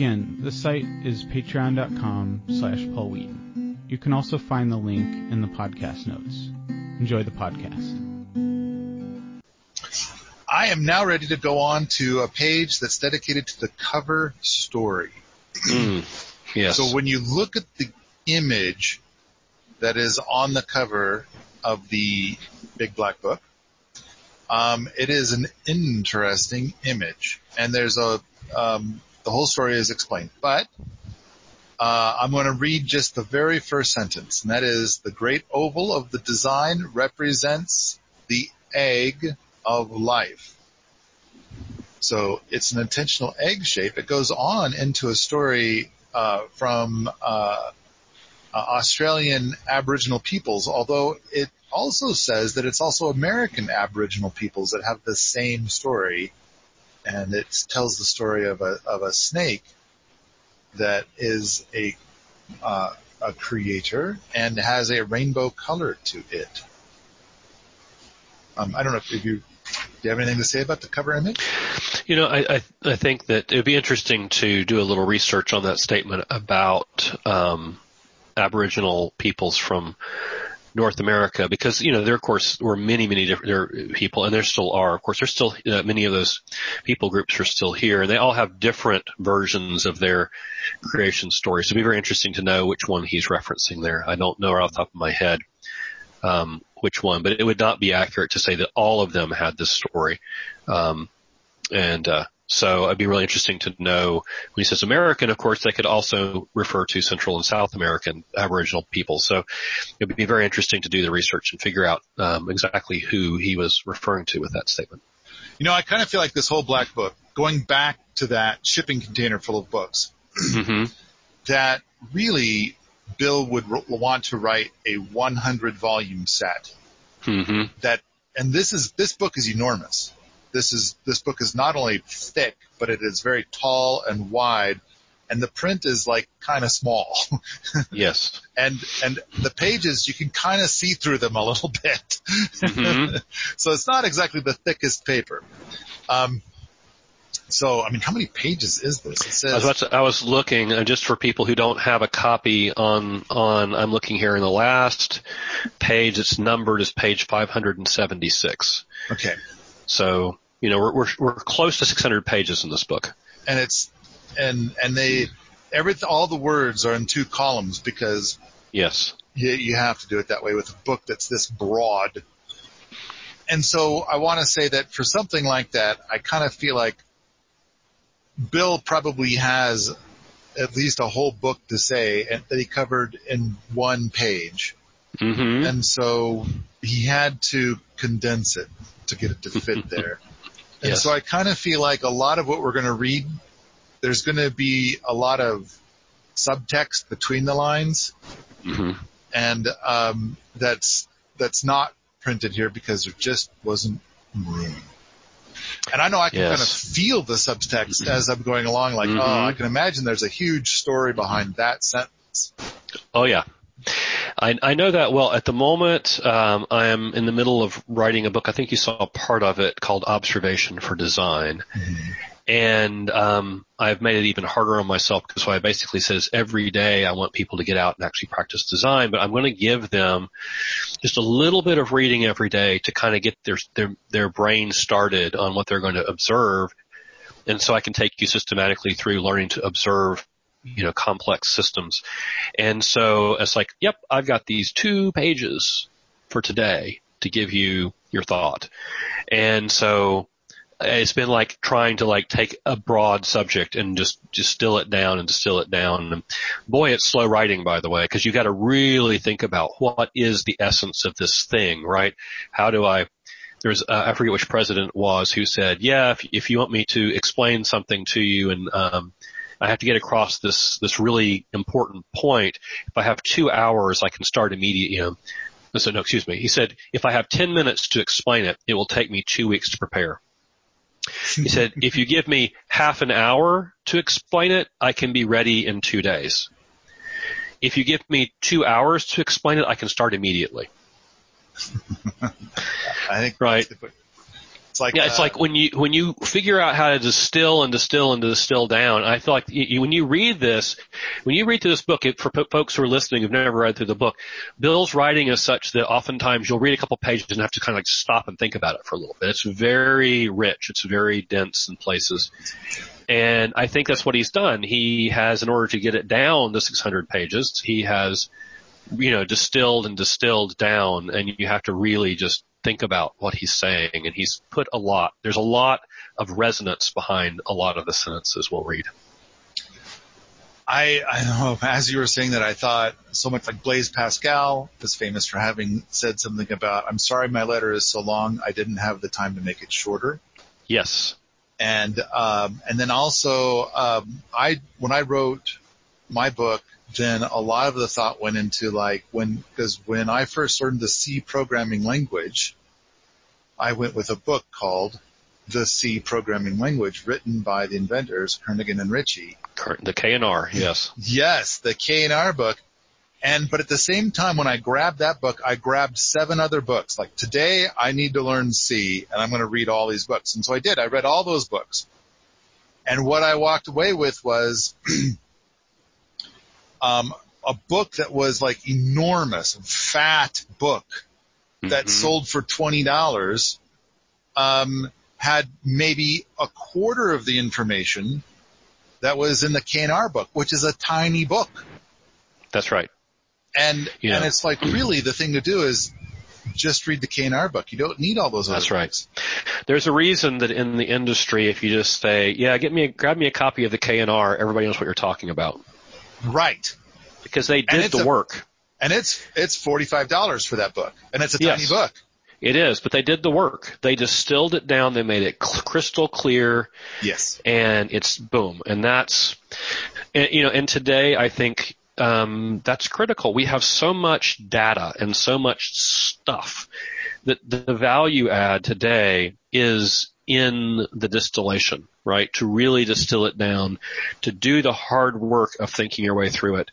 Again, the site is patreon.com slash Paul Wheaton. You can also find the link in the podcast notes. Enjoy the podcast. I am now ready to go on to a page that's dedicated to the cover story. Mm, yes. So when you look at the image that is on the cover of the big black book, um, it is an interesting image, and there's a um, the whole story is explained. But uh, I'm going to read just the very first sentence, and that is the great oval of the design represents the egg of life. So it's an intentional egg shape. It goes on into a story uh, from uh, uh, Australian Aboriginal peoples, although it also says that it's also American Aboriginal peoples that have the same story, and it tells the story of a of a snake that is a uh, a creator and has a rainbow color to it. Um, I don't know if you do you have anything to say about the cover image? You know, I, I, I think that it would be interesting to do a little research on that statement about um, Aboriginal peoples from North America because you know there of course were many many different people and there still are of course there's still uh, many of those people groups are still here and they all have different versions of their creation stories. So it'd be very interesting to know which one he's referencing there. I don't know off the top of my head um, which one, but it would not be accurate to say that all of them had this story. Um, and uh, so it'd be really interesting to know when he says American, of course, they could also refer to Central and South American Aboriginal people. So it would be very interesting to do the research and figure out um, exactly who he was referring to with that statement. You know, I kind of feel like this whole black book, going back to that shipping container full of books, mm-hmm. that really Bill would want to write a 100 volume set. Mm-hmm. That, and this is, this book is enormous. This is, this book is not only thick, but it is very tall and wide and the print is like kind of small. yes. And, and the pages, you can kind of see through them a little bit. Mm-hmm. so it's not exactly the thickest paper. Um, so, I mean, how many pages is this? It says, I was, to, I was looking uh, just for people who don't have a copy on, on, I'm looking here in the last page, it's numbered as page 576. Okay. So, you know, we're, we're, we're close to 600 pages in this book. And it's, and, and they, every, all the words are in two columns because yes, you, you have to do it that way with a book that's this broad. And so I want to say that for something like that, I kind of feel like Bill probably has at least a whole book to say that he covered in one page. Mm-hmm. And so he had to condense it to get it to fit there. and Yes. so I kind of feel like a lot of what we're going to read, there's going to be a lot of subtext between the lines hmm and, um, that's, that's not printed here because there just wasn't room. And I know I can Yes. kind of feel the subtext as I'm going along, like, Mhm. oh, I can imagine there's a huge story behind that sentence. Oh yeah. I, I know that well. At the moment, um, I am in the middle of writing a book. I think you saw part of it called Observation for Design. And um, I've made it even harder on myself because what I basically says every day I want people to get out and actually practice design, but I'm going to give them just a little bit of reading every day to kind of get their their their brain started on what they're going to observe, and so I can take you systematically through learning to observe, you know, complex systems. And so it's like, yep, I've got these two pages for today to give you your thought, and so it's been like trying to like take a broad subject and just distill it down and distill it down. Boy, it's slow writing, by the way, because you got to really think about what is the essence of this thing, right? How do I? There's uh, I forget which president was who said, yeah, if if you want me to explain something to you and um, I have to get across this this really important point. If I have two hours, I can start immediately. So no, excuse me. He said, if I have 10 minutes to explain it, it will take me two weeks to prepare. He said, if you give me half an hour to explain it, I can be ready in two days. If you give me two hours to explain it, I can start immediately. I think Right. It's like Yeah, it's uh, like when you when you figure out how to distill and distill and distill down. I feel like you, when you read this, when you read through this book, it, for folks who are listening who've never read through the book, Bill's writing is such that oftentimes you'll read a couple pages and have to kind of like stop and think about it for a little bit. It's very rich. It's very dense in places. And I think that's what he's done. He has, in order to get it down to 600 pages, he has, you know, distilled and distilled down and you have to really just think about what he's saying and he's put a lot, there's a lot of resonance behind a lot of the sentences we'll read. I, I know, as you were saying that, I thought so much like Blaise Pascal is famous for having said something about, I'm sorry my letter is so long, I didn't have the time to make it shorter. Yes. And, um, and then also, um, I, when I wrote my book, then a lot of the thought went into like when, cause when I first learned the C programming language, I went with a book called The C Programming Language written by the inventors, Kernighan and Ritchie. The K and R, yes. Yes, the K and R book. And, but at the same time, when I grabbed that book, I grabbed seven other books. Like today, I need to learn C and I'm going to read all these books. And so I did. I read all those books. And what I walked away with was, um, a book that was like enormous, fat book that Mhm. sold for $20, um, had maybe a quarter of the information that was in the K&R book, which is a tiny book. That's right. And, Yeah. and it's like really the thing to do is just read the K&R book. You don't need all those other That's right. books. There's a reason that in the industry, if you just say, yeah, get me, a, grab me a copy of the K and R, everybody knows what you're talking about. Right. Because they did the a- work. And it's, it's $45 for that book. And it's a Yes. tiny book. It is, but they did the work. They distilled it down. They made it crystal clear. Yes. and it's boom. And that's, and, you know, and today I think, um, that's critical. We have so much data and so much stuff that the value add today is in the distillation, right? To really distill it down, to do the hard work of thinking your way through it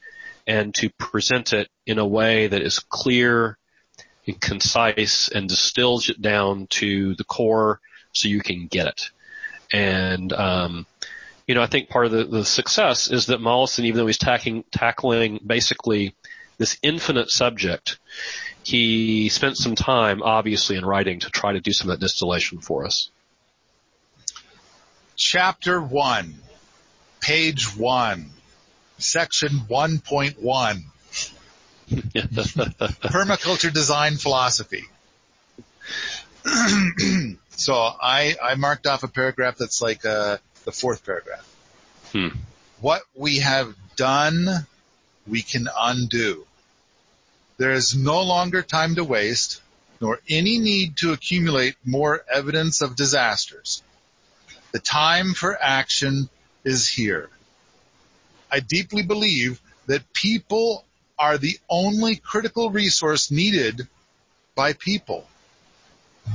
and to present it in a way that is clear and concise and distills it down to the core so you can get it. And, um, you know, I think part of the, the success is that Mollison, even though he's tackling, tackling basically this infinite subject, he spent some time, obviously, in writing to try to do some of that distillation for us. Chapter one, page one, section 1.1. permaculture design philosophy. so I, I marked off a paragraph that's like uh, the fourth paragraph. Hmm. What we have done, we can undo. There is no longer time to waste, nor any need to accumulate more evidence of disasters. The time for action is here. I deeply believe that people are the only critical resource needed by people.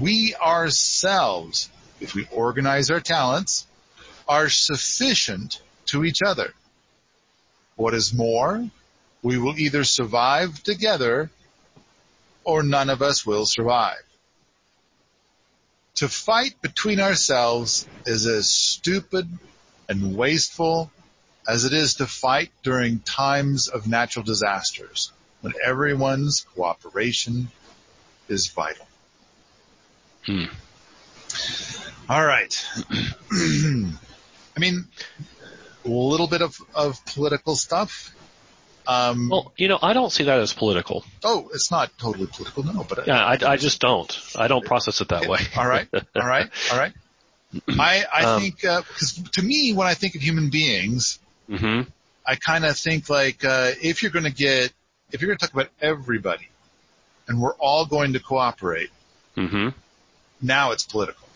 We ourselves, if we organize our talents, are sufficient to each other. What is more, we will either survive together or none of us will survive. To fight between ourselves is as stupid and wasteful as it is to fight during times of natural disasters when everyone's cooperation is vital. Hmm. All right. I mean, a little bit of, of political stuff. Um, Well, you know, I don't see that as political. oh, it's not totally political, no, but Yeah, I, I just don't. I don't process it that way. all right, all right, all right. I, I Um, think, uh, cause to me, when I think of human beings, hmm I kind of think like, uh, if you're going to get, if you're going to talk about everybody and we're all going to cooperate, hmm now it's political.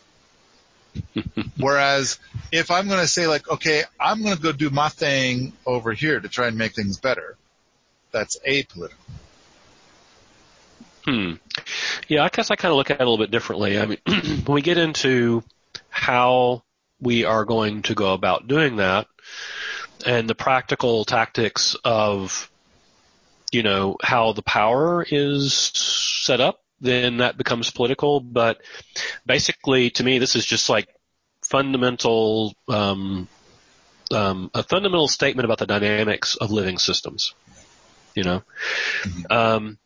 Whereas if I'm going to say like, okay, I'm going to go do my thing over here to try and make things better, that's apolitical. Hmm. Yeah, I guess I kind of look at it a little bit differently. I mean, when we get into how we are going to go about doing that and the practical tactics of, you know, how the power is set up, then that becomes political. But basically, to me, this is just like fundamental, um, um, a fundamental statement about the dynamics of living systems. You know, Mm-hmm. um,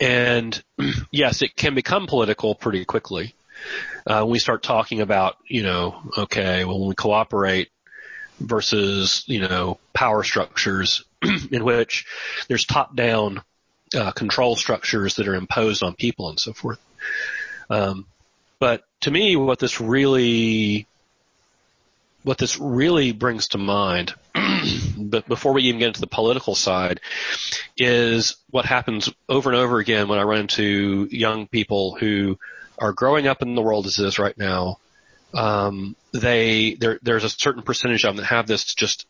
and yes, it can become political pretty quickly. Uh, when we start talking about, you know, okay, well, when we cooperate versus, you know, power structures in which there's top-down uh, control structures that are imposed on people and so forth. Um, but to me, what this really, what this really brings to mind, but before we even get into the political side, is what happens over and over again when I run into young people who are growing up in the world as it is right now. Um, they there, there's a certain percentage of them that have this just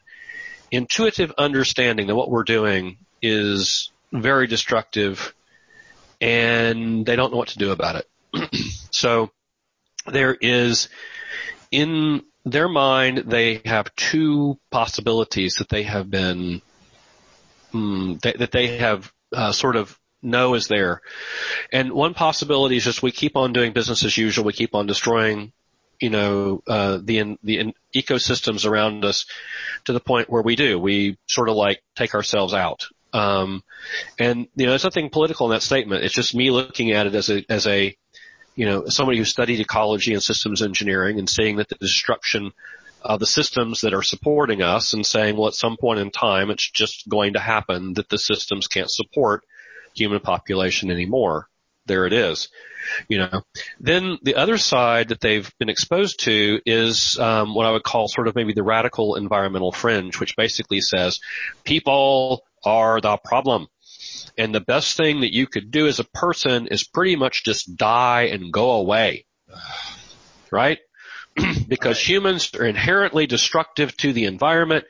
intuitive understanding that what we're doing is very destructive, and they don't know what to do about it. so there is in their mind they have two possibilities that they have been mm, that, that they have uh, sort of know is there. And one possibility is just we keep on doing business as usual. We keep on destroying, you know, uh, the in, the in ecosystems around us to the point where we do. We sort of like take ourselves out. Um, and you know, there's nothing political in that statement. It's just me looking at it as a as a you know somebody who studied ecology and systems engineering and seeing that the destruction of the systems that are supporting us and saying, well, at some point in time, it's just going to happen that the systems can't support human population anymore. There it is. You know, then the other side that they've been exposed to is um, what I would call sort of maybe the radical environmental fringe, which basically says people are the problem. And the best thing that you could do as a person is pretty much just die and go away. Right? because Right. humans are inherently destructive to the environment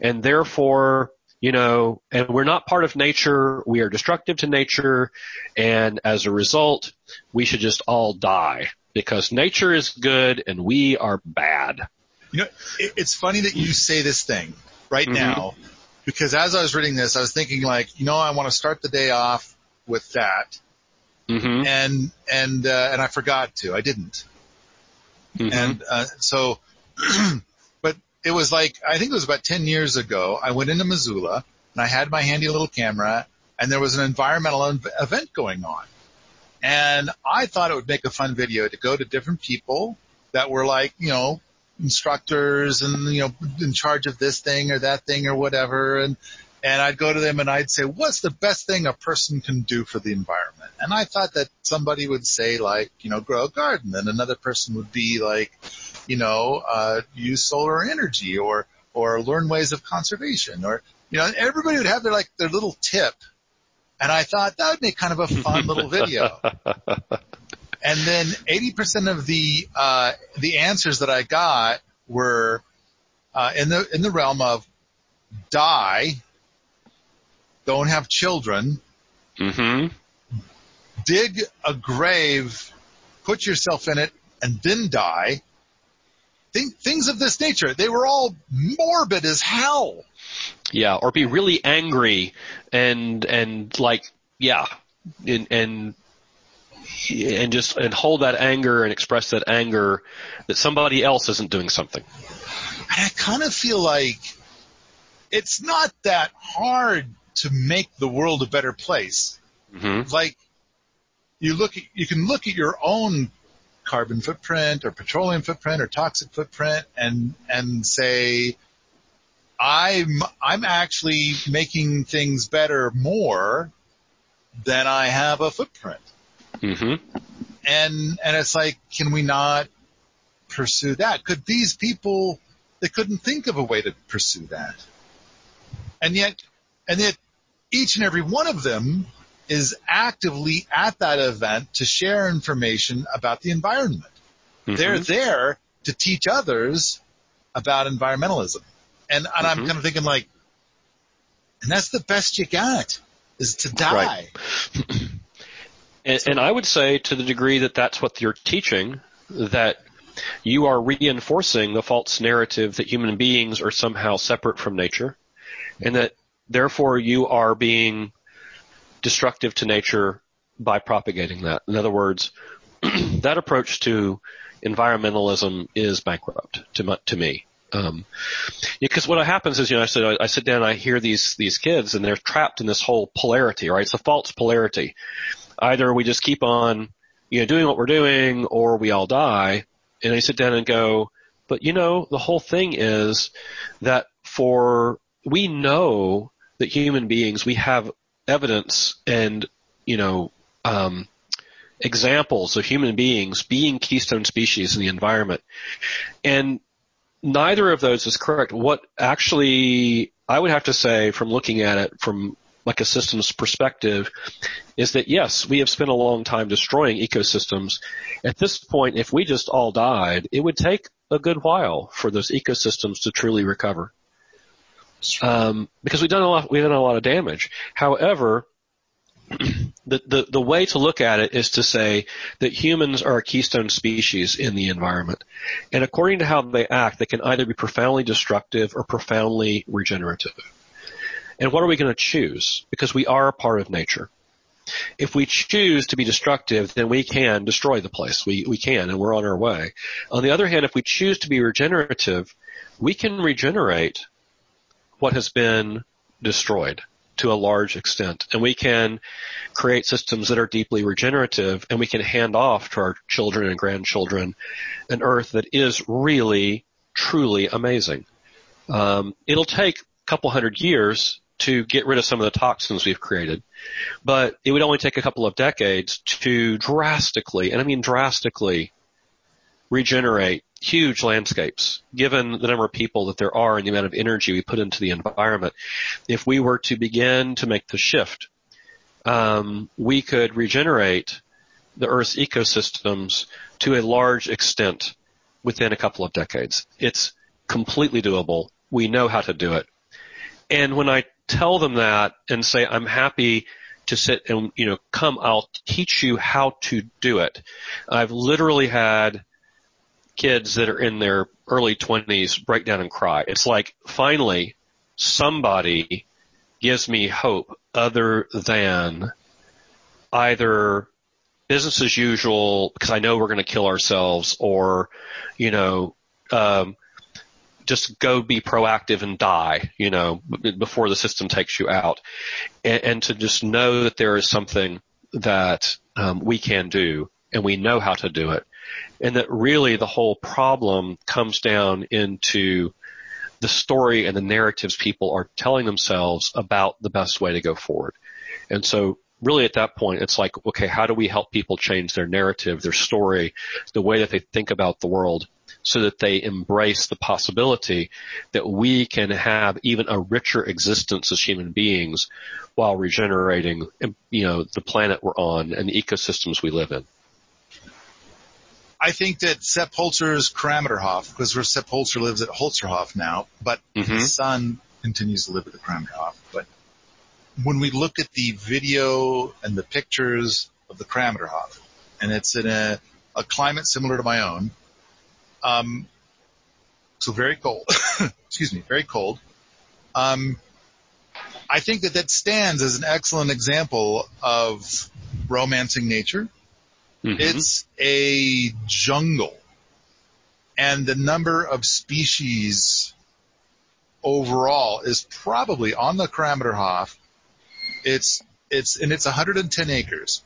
and therefore, you know, and we're not part of nature, we are destructive to nature and as a result, we should just all die because nature is good and we are bad. You know, it's funny that you say this thing right Mhm. now because as I was reading this, I was thinking like, you know, I want to start the day off with that, hmm and and uh, and I forgot to. I didn't, Mm-hmm. and uh, so, but it was like I think it was about ten years ago. I went into Missoula and I had my handy little camera, and there was an environmental ev- event going on, and I thought it would make a fun video to go to different people that were like, you know, instructors and, you know, in charge of this thing or that thing or whatever. And, and I'd go to them and I'd say, what's the best thing a person can do for the environment? And I thought that somebody would say like, you know, grow a garden and another person would be like, you know, uh, use solar energy or, or learn ways of conservation or, you know, everybody would have their like their little tip. And I thought that would make kind of a fun little video. And then 80% of the, uh, the answers that I got were, uh, in the, in the realm of die, don't have children, hmm dig a grave, put yourself in it, and then die. Think, things of this nature. They were all morbid as hell. Yeah, or be really angry and and like yeah, and and and just and hold that anger and express that anger that somebody else isn't doing something. And I kind of feel like it's not that hard to make the world a better place. hmm like you look at, you can look at your own carbon footprint or petroleum footprint or toxic footprint and and say I'm I'm actually making things better more than I have a footprint. Hmm And and it's like can we not pursue that? Could these people they couldn't think of a way to pursue that. And yet and yet each and every one of them is actively at that event to share information about the environment. Mhm. They're there to teach others about environmentalism. And, and I'm Mhm. kind of thinking like, and that's the best you got is to die. Right. And, and I would say to the degree that that's what you're teaching, that you are reinforcing the false narrative that human beings are somehow separate from nature, and that therefore you are being destructive to nature by propagating that. In other words, that approach to environmentalism is bankrupt to, my, to me. Um, because what happens is, you know, I I, sit down, and I hear these these kids, and they're trapped in this whole polarity, right? It's a false polarity. Either we just keep on, you know, doing what we're doing, or we all die. And I sit down and go, but you know, the whole thing is that for we know that human beings, we have evidence and you know um, examples of human beings being keystone species in the environment, and neither of those is correct. What actually I would have to say from looking at it from like a systems perspective is that yes, we have spent a long time destroying ecosystems. At this point, if we just all died, it would take a good while for those ecosystems to truly recover. Um, because we've done a lot, we've done a lot of damage. However, the, the, the way to look at it is to say that humans are a keystone species in the environment. And according to how they act, they can either be profoundly destructive or profoundly regenerative. And what are we going to choose? Because we are a part of nature. If we choose to be destructive, then we can destroy the place. We, we can, and we're on our way. On the other hand, if we choose to be regenerative, we can regenerate what has been destroyed to a large extent. And we can create systems that are deeply regenerative and we can hand off to our children and grandchildren an earth that is really, truly amazing. Um, it'll take a couple hundred years to get rid of some of the toxins we've created, but it would only take a couple of decades to drastically, and I mean drastically, regenerate huge landscapes, given the number of people that there are and the amount of energy we put into the environment. If we were to begin to make the shift, um, we could regenerate the Earth's ecosystems to a large extent within a couple of decades. It's completely doable. We know how to do it. And when I tell them that and say, I'm happy to sit and, you know, come, I'll teach you how to do it. I've literally had kids that are in their early 20s break down and cry. It's like finally somebody gives me hope other than either business as usual because I know we're going to kill ourselves or, you know, um, just go be proactive and die, you know, before the system takes you out. And, and to just know that there is something that um, we can do and we know how to do it and that really the whole problem comes down into the story and the narratives people are telling themselves about the best way to go forward. And so really at that point, it's like, okay, how do we help people change their narrative, their story, the way that they think about the world so that they embrace the possibility that we can have even a richer existence as human beings while regenerating, you know, the planet we're on and the ecosystems we live in. I think that Sepp Holzer's Krameterhof, because where Sepp Holzer lives at Holzerhof now, but Mhm. his son continues to live at the Krameterhof. But when we look at the video and the pictures of the Krameterhof, and it's in a, a climate similar to my own, um, so very cold, excuse me, very cold. Um, I think that that stands as an excellent example of romancing nature Mhm. it's a jungle. And the number of species overall is probably on the Krameterhof. It's, it's, and it's 110 acres.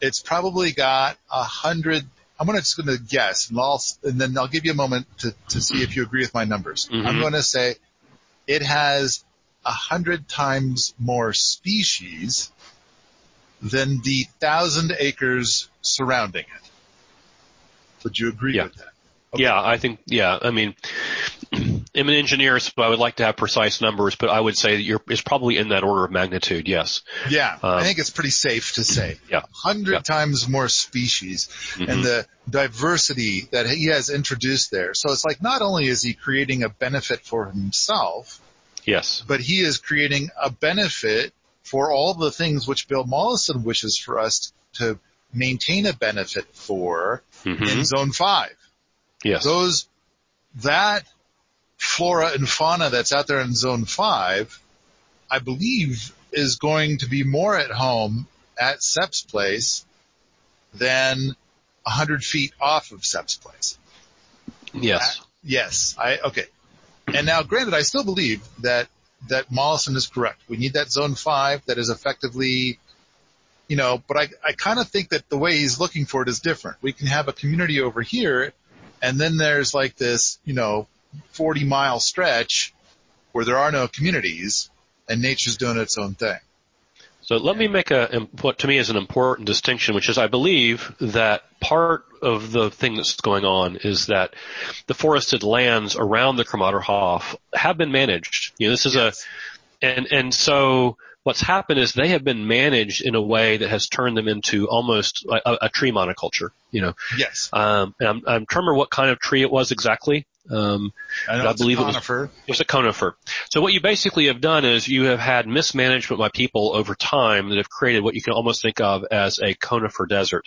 It's probably got a hundred, I'm gonna, just gonna guess and I'll, and then I'll give you a moment to, to see if you agree with my numbers. Mhm. I'm gonna say it has a hundred times more species than the thousand acres surrounding it. Would you agree Yeah. with that? Okay. Yeah, I think, yeah, I mean, am an engineer, so I would like to have precise numbers, but I would say that you're, it's probably in that order of magnitude. Yes. Yeah, I think it's pretty safe to say. Yeah. hundred Yeah. times more species Mhm. and the diversity that he has introduced there. So it's like not only is he creating a benefit for himself, Yes. but he is creating a benefit for all the things which Bill Mollison wishes for us to maintain a benefit for in hmm zone five. Yes. Those, that flora and fauna that's out there in zone five, I believe is going to be more at home at Sepp's place than a hundred feet off of Sepp's place. yes. Uh, yes, I okay. And now, granted, I still believe that that Mollison is correct. We need that zone five that is effectively, you know. But I I kind of think that the way he's looking for it is different. We can have a community over here, and then there's like this, you know, 40 mile stretch where there are no communities, and nature's doing its own thing. So let me make a what to me is an important distinction, which is I believe that part of the thing that's going on is that the forested lands around the Krameterhof have been managed. You know, this is Yes. a and and so what's happened is they have been managed in a way that has turned them into almost a, a, a tree monoculture. You know, Yes, um, and I'm, I'm trying to remember what kind of tree it was exactly. Um, I I believe a it was- conifer. it's a conifer. So what you basically have done is you have had mismanagement by people over time that have created what you can almost think of as a conifer desert.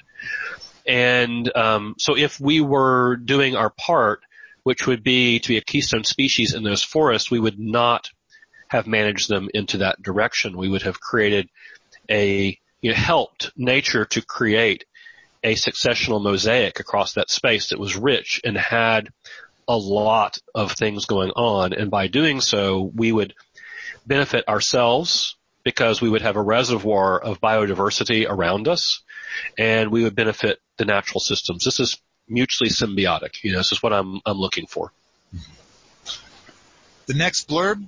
And um, so if we were doing our part, which would be to be a keystone species in those forests, we would not have managed them into that direction. We would have created a, you know, helped nature to create a successional mosaic across that space that was rich and had a lot of things going on. And by doing so, we would benefit ourselves because we would have a reservoir of biodiversity around us and we would benefit the natural systems. This is mutually symbiotic. You know, this is what I'm, I'm looking for. The next blurb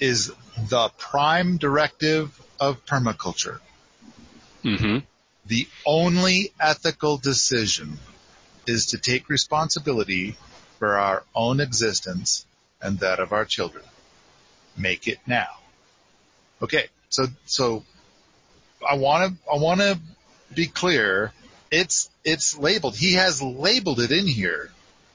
is the prime directive of permaculture. hmm The only ethical decision is to take responsibility for our own existence and that of our children. Make it now. Okay, so so I want to I want to be clear. It's it's labeled. He has labeled it in here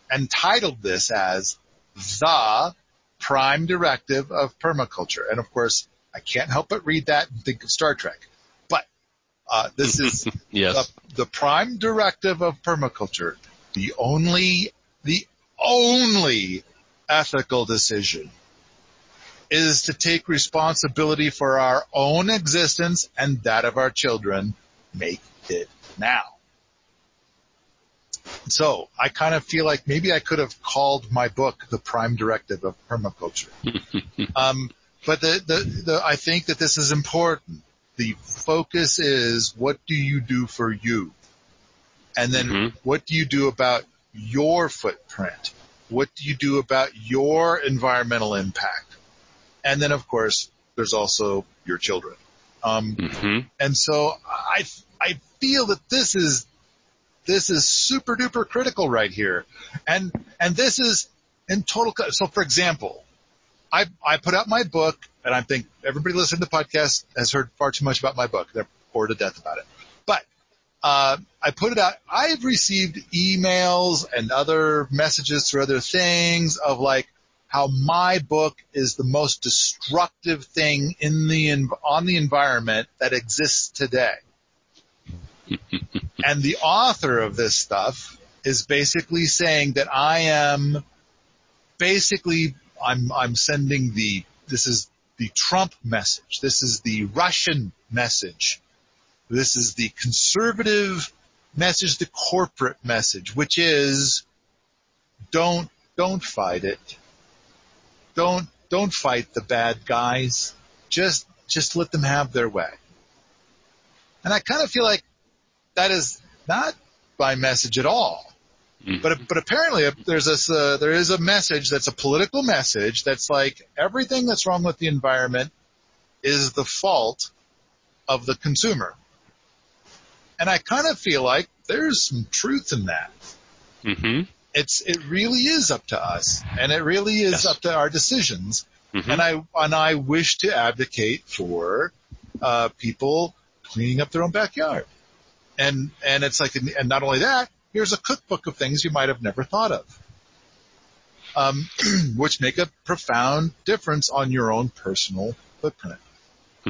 and titled this as the prime directive of permaculture. And of course, I can't help but read that and think of Star Trek. But uh, this is Yes. the, the prime directive of permaculture, the only, the only ethical decision is to take responsibility for our own existence and that of our children. Make it now. So I kind of feel like maybe I could have called my book the prime directive of permaculture. um, but the, the, the, I think that this is important. The focus is what do you do for you? And then Mhm. what do you do about your footprint? What do you do about your environmental impact? And then of course, there's also your children. Um, hmm and so I, I feel that this is, this is super duper critical right here. And, and this is in total, co- so for example, I, I put out my book and I think everybody listening to the podcast has heard far too much about my book. They're bored to death about it. Uh, I put it out. I've received emails and other messages through other things of like how my book is the most destructive thing in the, on the environment that exists today. and the author of this stuff is basically saying that I am basically I'm I'm sending the this is the Trump message. This is the Russian message. This is the conservative message, the corporate message, which is don't don't fight it. Don't don't fight the bad guys. Just just let them have their way. And I kind of feel like that is not my message at all. But but apparently there's this uh, there is a message that's a political message that's like everything that's wrong with the environment is the fault of the consumer. And I kind of feel like there's some truth in that. hmm it's it really is up to us, and it really is Yes. up to our decisions. Mhm. And I and I wish to advocate for uh, people cleaning up their own backyard. And and it's like, and not only that, here's a cookbook of things you might have never thought of, um, which make a profound difference on your own personal footprint.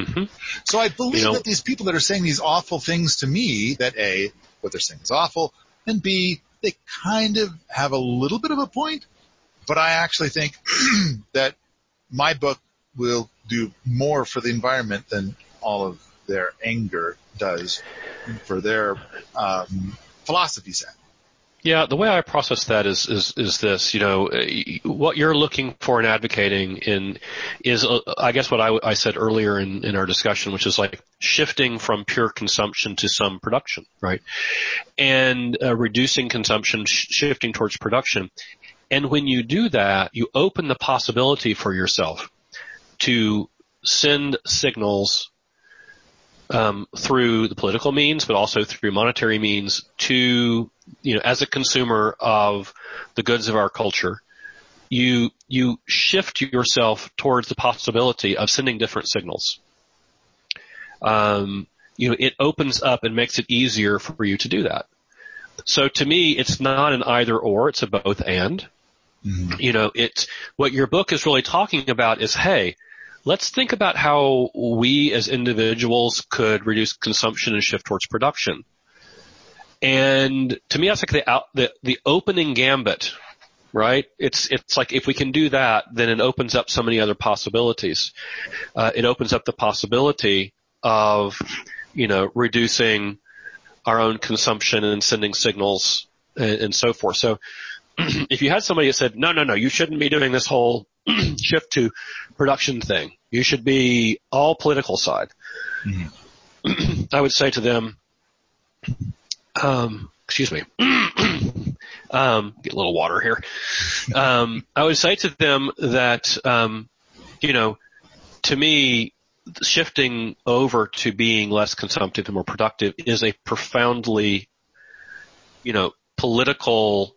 Hmm So I believe You know- that these people that are saying these awful things to me, that A, what they're saying is awful, and B, they kind of have a little bit of a point, but I actually think that my book will do more for the environment than all of their anger does for their um, philosophy set. Yeah, the way I process that is is is this. You know, uh, what you're looking for and advocating in is, uh, I guess, what I, I said earlier in in our discussion, which is like shifting from pure consumption to some production, right? And uh, reducing consumption, sh- shifting towards production. And when you do that, you open the possibility for yourself to send signals um, through the political means, but also through monetary means to, you know, as a consumer of the goods of our culture, you, you shift yourself towards the possibility of sending different signals. Um, you know, it opens up and makes it easier for you to do that. So to me, it's not an either or, it's a both and. You know, it's, what your book is really talking about is, hey, let's think about how we as individuals could reduce consumption and shift towards production. And to me, that's like the out, the, the opening gambit, right? It's, it's like if we can do that, then it opens up so many other possibilities. Uh, it opens up the possibility of, you know, reducing our own consumption and sending signals and, and so forth. So if you had somebody that said, no, no, no, you shouldn't be doing this whole shift to production thing. You should be all political side. I would say to them, um, excuse me, um, get a little water here. Um, I would say to them that, um, you know, to me, shifting over to being less consumptive and more productive is a profoundly, you know, political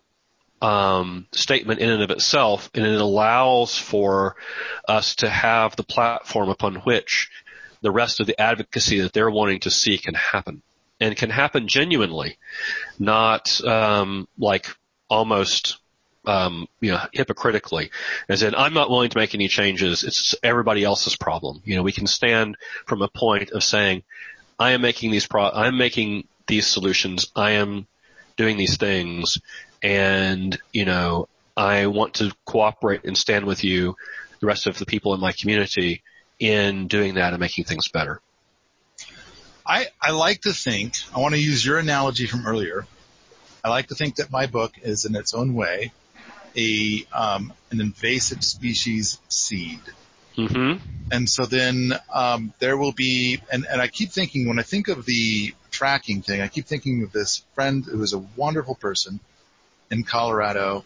um, statement in and of itself, and it allows for us to have the platform upon which the rest of the advocacy that they're wanting to see can happen, and can happen genuinely, not um, like almost um, you know hypocritically, as in I'm not willing to make any changes. It's everybody else's problem. You know, we can stand from a point of saying, I am making these pro- I'm making these solutions. I am doing these things and you know I want to cooperate and stand with you, the rest of the people in my community, in doing that and making things better. I, I like to think, I want to use your analogy from earlier. I like to think that my book is in its own way a um, an invasive species seed. Mm-hmm. And so then um, there will be, and, and I keep thinking when I think of the fracking thing, I keep thinking of this friend who is a wonderful person in Colorado,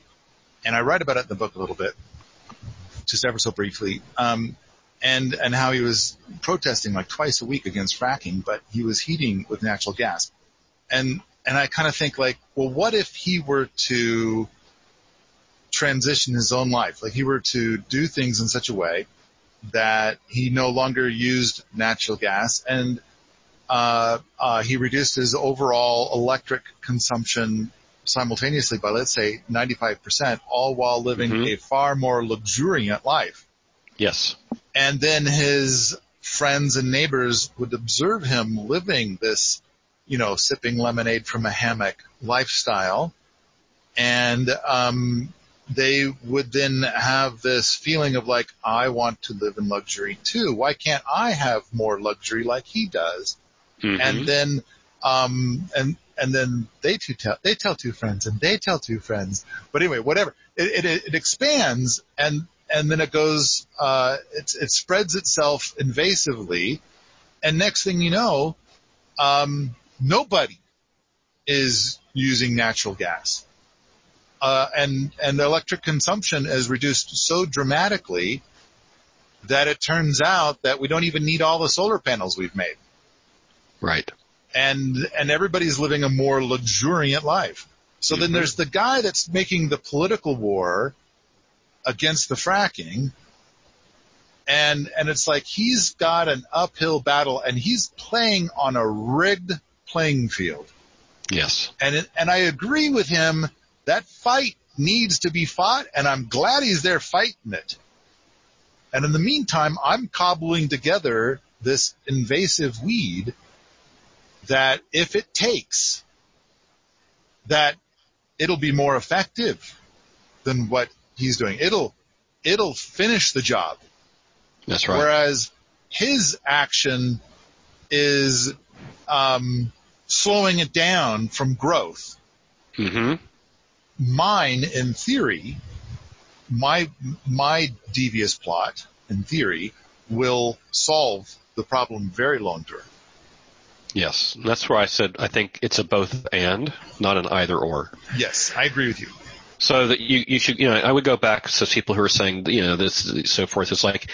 and I write about it in the book a little bit, just ever so briefly, um, and and how he was protesting like twice a week against fracking, but he was heating with natural gas, and and I kind of think like, well, what if he were to transition his own life, like he were to do things in such a way that he no longer used natural gas and uh, uh, he reduced his overall electric consumption simultaneously by let's say 95%, all while living Mhm. a far more luxuriant life. Yes. And then his friends and neighbors would observe him living this, you know, sipping lemonade from a hammock lifestyle. And, um, they would then have this feeling of like, I want to live in luxury too. Why can't I have more luxury like he does? Mhm. and then um and and then they two tell they tell two friends and they tell two friends but anyway whatever it it, it expands and and then it goes uh it it spreads itself invasively and next thing you know um nobody is using natural gas uh and and electric consumption is reduced so dramatically that it turns out that we don't even need all the solar panels we've made right. and and everybody's living a more luxuriant life. So then there's the guy that's making the political war against the fracking. And, and it's like he's got an uphill battle and he's playing on a rigged playing field. Yes. And, it, and I agree with him. That fight needs to be fought and I'm glad he's there fighting it. And in the meantime, I'm cobbling together this invasive weed that if it takes, that it'll be more effective than what he's doing. It'll, it'll finish the job. That's right. Whereas his action is, um, slowing it down from growth. Mm-hmm. Mine, in theory, my, my devious plot, in theory, will solve the problem very long term. Yes. That's where I said I think it's a both and, not an either or. Yes, I agree with you. So that you, you should, you know, I would go back to people who are saying, you know, this, so forth. It's like,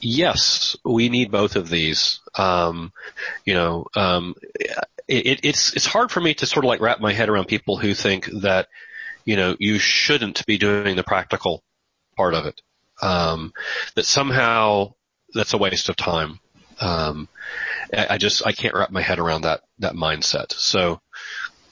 yes, we need both of these. Um, you know, um, it, it's, it's hard for me to sort of like wrap my head around people who think that, you know, you shouldn't be doing the practical part of it. Um, that somehow that's a waste of time. Um, I, I just, I can't wrap my head around that, that mindset. So,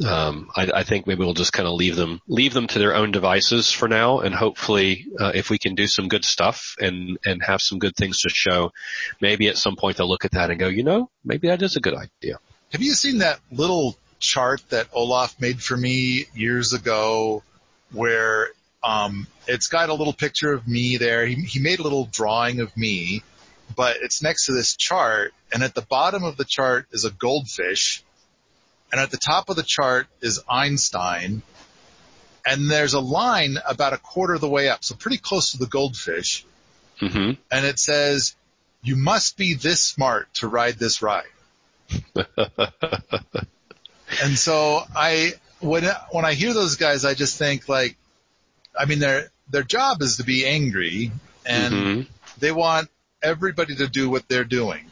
um, I, I, think maybe we'll just kind of leave them leave them to their own devices for now, and hopefully, uh, if we can do some good stuff and and have some good things to show, maybe at some point they'll look at that and go, you know, maybe that is a good idea. Have you seen that little chart that Olaf made for me years ago, where um, it's got a little picture of me there. He, he made a little drawing of me, but it's next to this chart, and at the bottom of the chart is a goldfish and at the top of the chart is Einstein. And there's a line about a quarter of the way up, so pretty close to the goldfish. Mm-hmm. And it says, you must be this smart to ride this ride. and so I, when, when I hear those guys, I just think like, I mean, their, their job is to be angry and mm-hmm. they want everybody to do what they're doing.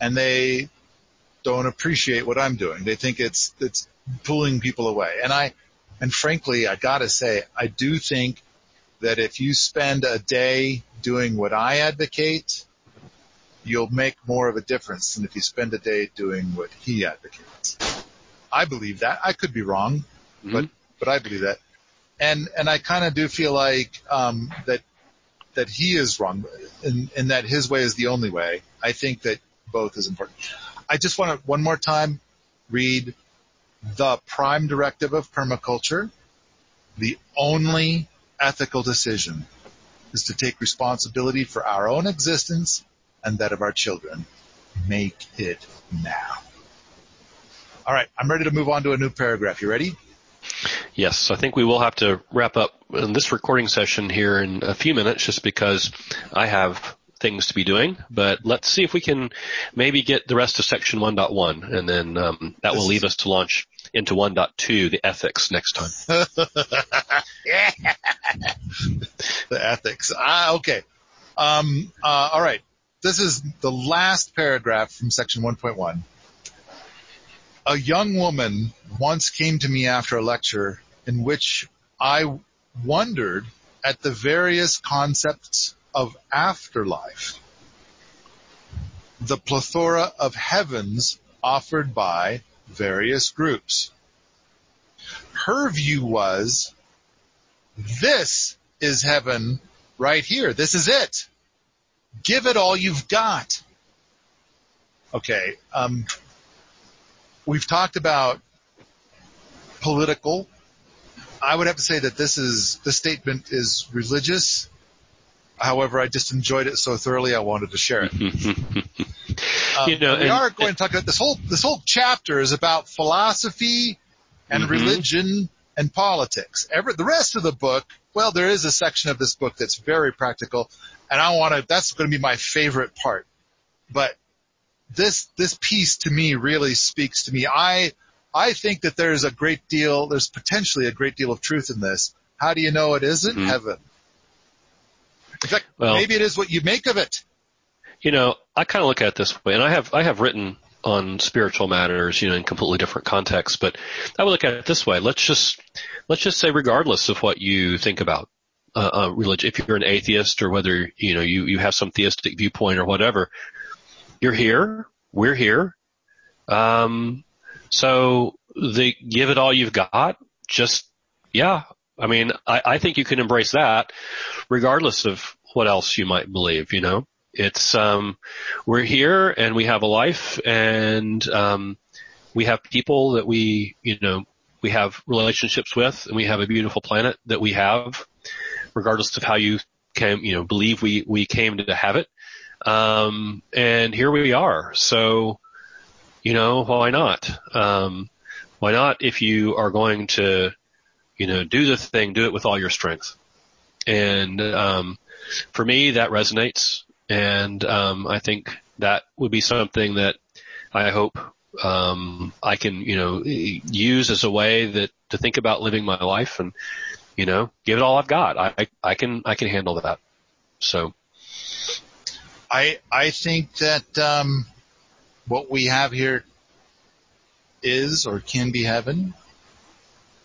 And they don't appreciate what I'm doing. They think it's, it's pulling people away. And I, and frankly, I gotta say, I do think that if you spend a day doing what I advocate, you'll make more of a difference than if you spend a day doing what he advocates. I believe that. I could be wrong, mm-hmm. but, but I believe that. And, and I kind of do feel like, um, that, that he is wrong and, and that his way is the only way. I think that both is important. I just want to one more time read the prime directive of permaculture. The only ethical decision is to take responsibility for our own existence and that of our children. Make it now. All right, I'm ready to move on to a new paragraph. You ready? Yes, I think we will have to wrap up this recording session here in a few minutes just because I have things to be doing, but let's see if we can maybe get the rest of section 1.1 and then um, that will leave us to launch into 1.2, the ethics next time. the ethics. Ah, okay. Um, uh, all right. This is the last paragraph from section 1.1. A young woman once came to me after a lecture in which I wondered at the various concepts of afterlife, the plethora of heavens offered by various groups. Her view was, this is heaven right here. This is it. Give it all you've got. Okay, um, we've talked about political. I would have to say that this is, this statement is religious However, I just enjoyed it so thoroughly, I wanted to share it. um, you know, we and, are going to talk about this whole this whole chapter is about philosophy and mm-hmm. religion and politics. Every, the rest of the book, well, there is a section of this book that's very practical, and I want to. That's going to be my favorite part. But this this piece to me really speaks to me. I I think that there's a great deal. There's potentially a great deal of truth in this. How do you know it isn't Mhm. heaven? In fact, Well- maybe it is what you make of it. you know, I kind of look at it this way, and I have I have written on spiritual matters, you know, in completely different contexts. But I would look at it this way. Let's just, let's just say regardless of what you think about, uh, uh, religion, if you're an atheist or whether, you know, you, you have some theistic viewpoint or whatever, you're here, we're here. Um, so the, give it all you've got. Just, yeah. I mean, I, I think you can embrace that regardless of what else you might believe, you know? It's um, we're here and we have a life and um, we have people that we you know we have relationships with and we have a beautiful planet that we have, regardless of how you came you know believe we we came to have it. Um, and here we are. So, you know, why not? Um, why not if you are going to, you know, do the thing, do it with all your strength. And, um, for me, that resonates. And um, I think that would be something that I hope um, I can, you know, use as a way that to think about living my life and, you know, give it all I've got. I, I can, I can handle that. So. I, I think that, um, what we have here is or can be heaven.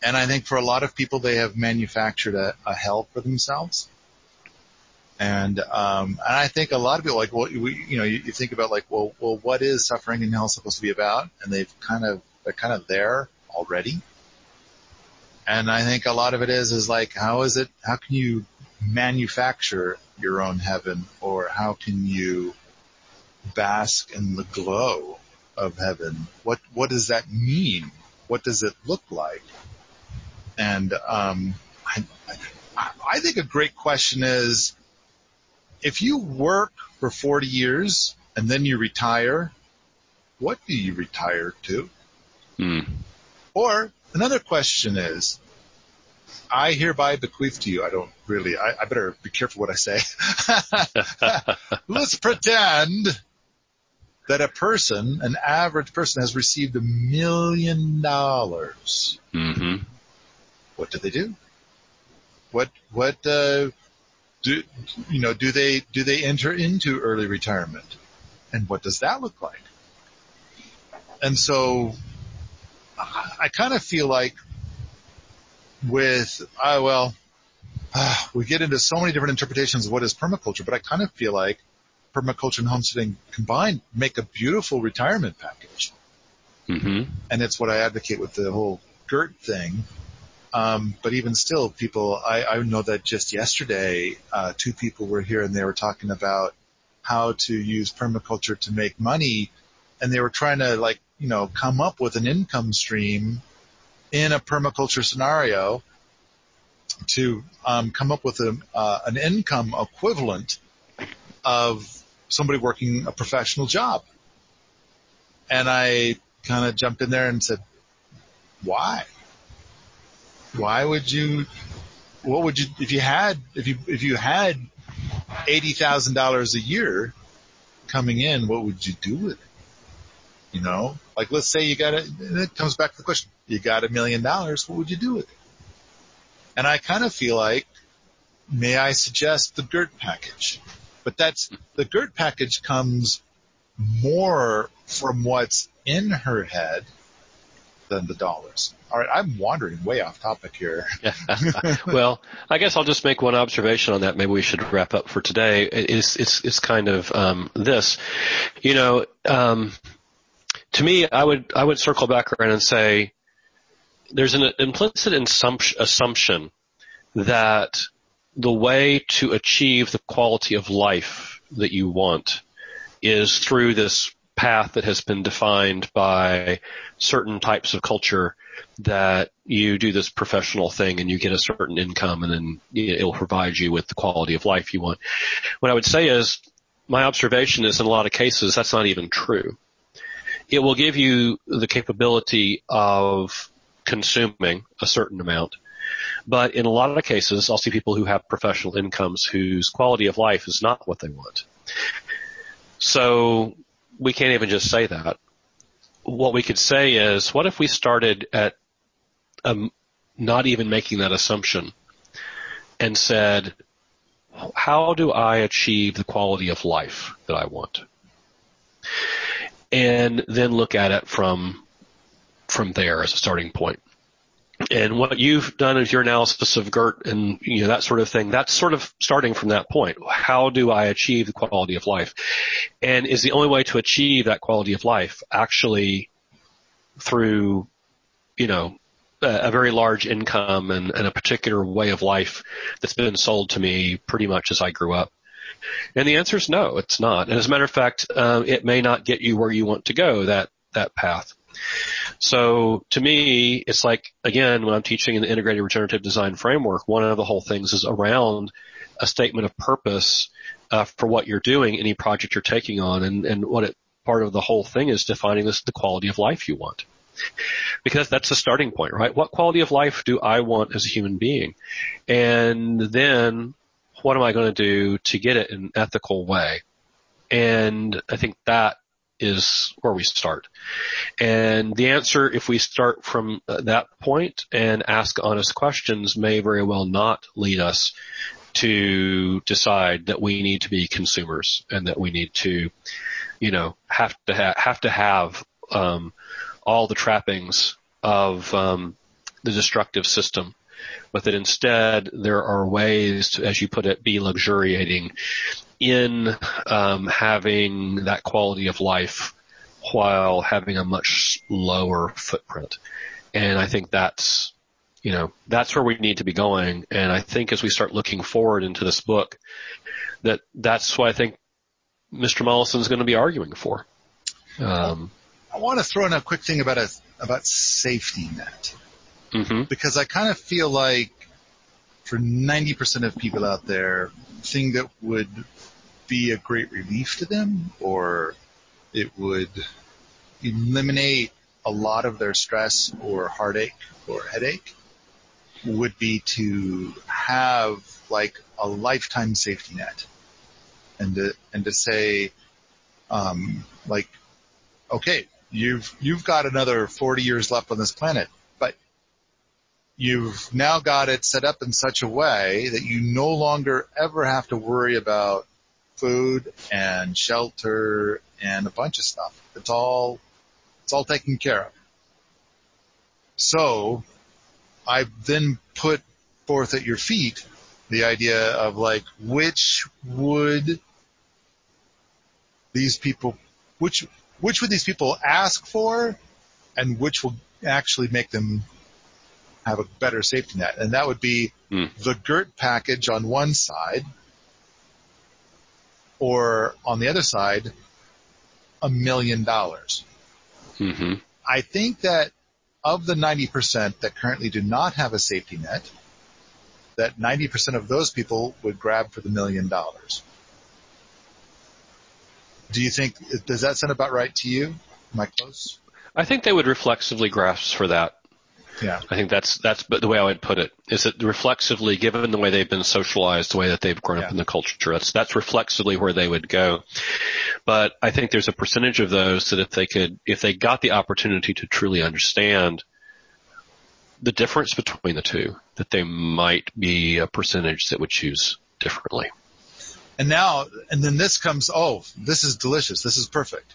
And I think for a lot of people, they have manufactured a, a hell for themselves. And um, and I think a lot of people like well we, you know you, you think about like well well what is suffering in hell supposed to be about and they've kind of they're kind of there already. And I think a lot of it is is like how is it how can you manufacture your own heaven or how can you bask in the glow of heaven? What what does that mean? What does it look like? And um, I, I think a great question is if you work for 40 years and then you retire, what do you retire to? Hmm. Or another question is, I hereby bequeath to you. I don't really, I, I better be careful what I say. Let's pretend that a person, an average person has received a million dollars. Mm-hmm. What do they do? What, what, uh, do you know do they do they enter into early retirement and what does that look like and so i kind of feel like with uh, well uh, we get into so many different interpretations of what is permaculture but i kind of feel like permaculture and homesteading combined make a beautiful retirement package mm-hmm. and it's what i advocate with the whole GERT thing um, but even still, people, I, I know that just yesterday, uh, two people were here and they were talking about how to use permaculture to make money. And they were trying to like, you know, come up with an income stream in a permaculture scenario to um, come up with a, uh, an income equivalent of somebody working a professional job. And I kind of jumped in there and said, why? Why would you, what would you, if you had, if you, if you had $80,000 a year coming in, what would you do with it? You know, like let's say you got it, and it comes back to the question, you got a million dollars, what would you do with it? And I kind of feel like, may I suggest the GERT package? But that's, the GERT package comes more from what's in her head than the dollars. All right, I'm wandering way off topic here. well, I guess I'll just make one observation on that. Maybe we should wrap up for today. It's it's it's kind of um, this, you know. Um, to me, I would I would circle back around and say there's an implicit assumption that the way to achieve the quality of life that you want is through this path that has been defined by certain types of culture that you do this professional thing and you get a certain income and then it'll provide you with the quality of life you want. What I would say is my observation is in a lot of cases that's not even true. It will give you the capability of consuming a certain amount. But in a lot of cases, I'll see people who have professional incomes whose quality of life is not what they want. So we can't even just say that. What we could say is, what if we started at um, not even making that assumption and said, how do I achieve the quality of life that I want? and then look at it from from there as a starting point. And what you've done is your analysis of GERT and you know that sort of thing. That's sort of starting from that point. How do I achieve the quality of life? And is the only way to achieve that quality of life actually through, you know, a, a very large income and, and a particular way of life that's been sold to me pretty much as I grew up? And the answer is no, it's not. And as a matter of fact, um, it may not get you where you want to go. That that path. So to me, it's like, again, when I'm teaching in the integrated regenerative design framework, one of the whole things is around a statement of purpose uh, for what you're doing, any project you're taking on, and, and what it, part of the whole thing is defining this the quality of life you want. Because that's the starting point, right? What quality of life do I want as a human being? And then what am I going to do to get it in an ethical way? And I think that is where we start. And the answer, if we start from uh, that point and ask honest questions, may very well not lead us to decide that we need to be consumers and that we need to, you know, have to ha- have to have um, all the trappings of um, the destructive system but that instead there are ways to, as you put it, be luxuriating in um, having that quality of life while having a much lower footprint. And I think that's, you know, that's where we need to be going. And I think as we start looking forward into this book, that that's what I think Mr. Mollison is going to be arguing for. Um, I want to throw in a quick thing about a about safety net mm-hmm. because I kind of feel like for 90% of people out there, thing that would be a great relief to them or it would eliminate a lot of their stress or heartache or headache would be to have like a lifetime safety net. And to, and to say, um, like, okay, you've, you've got another 40 years left on this planet you've now got it set up in such a way that you no longer ever have to worry about food and shelter and a bunch of stuff. It's all, it's all taken care of. So I then put forth at your feet the idea of like, which would these people, which, which would these people ask for and which will actually make them have a better safety net. And that would be mm. the GERT package on one side or on the other side, a million dollars. Mm-hmm. I think that of the 90% that currently do not have a safety net, that 90% of those people would grab for the million dollars. Do you think, does that sound about right to you? Am I close? I think they would reflexively grasp for that. Yeah. I think that's that's the way I would put it. Is that reflexively, given the way they've been socialized, the way that they've grown yeah. up in the culture, that's that's reflexively where they would go. But I think there's a percentage of those that if they could, if they got the opportunity to truly understand the difference between the two, that they might be a percentage that would choose differently. And now, and then this comes, oh, this is delicious. This is perfect.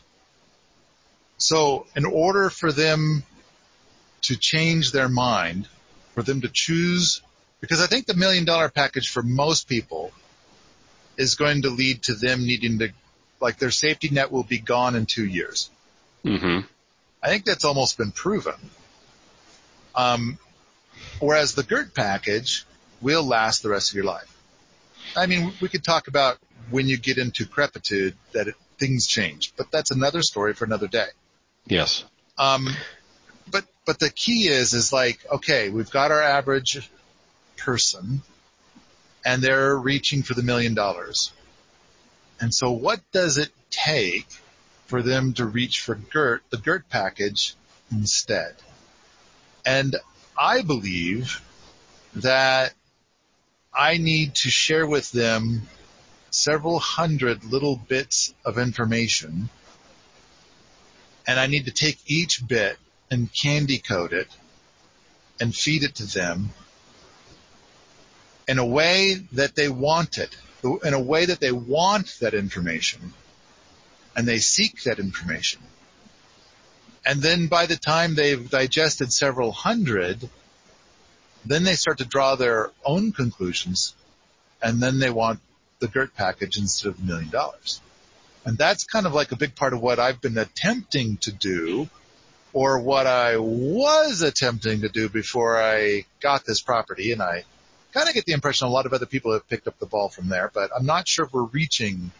So in order for them to change their mind, for them to choose, because I think the million dollar package for most people is going to lead to them needing to, like their safety net will be gone in two years. Mm-hmm. I think that's almost been proven. Um, whereas the GERT package will last the rest of your life. I mean, we could talk about when you get into crepitude that it, things change, but that's another story for another day. Yes. Um, but the key is is like okay, we've got our average person, and they're reaching for the million dollars. And so, what does it take for them to reach for GERT, the GERT package instead? And I believe that I need to share with them several hundred little bits of information and I need to take each bit and candy coat it and feed it to them in a way that they want it, in a way that they want that information and they seek that information. And then by the time they've digested several hundred, then they start to draw their own conclusions and then they want the GERT package instead of a million dollars. And that's kind of like a big part of what I've been attempting to do or what I was attempting to do before I got this property. And I kind of get the impression a lot of other people have picked up the ball from there, but I'm not sure if we're reaching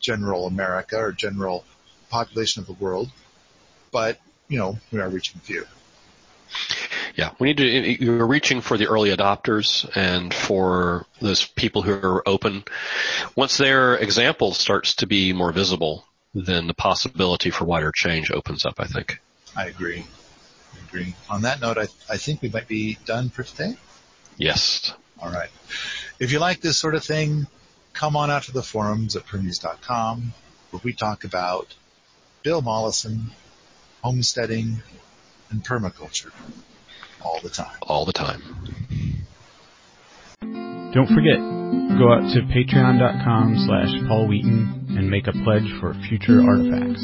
general America or general population of the world, but you know, we are reaching a few. Yeah, we need to. You're reaching for the early adopters and for those people who are open. Once their example starts to be more visible, then the possibility for wider change opens up. I think. I agree. I agree. On that note, I, I think we might be done for today. Yes. All right. If you like this sort of thing, come on out to the forums at permies.com where we talk about Bill Mollison, homesteading, and permaculture all the time. All the time. Don't forget, go out to patreon.com slash Paul Wheaton and make a pledge for future artifacts.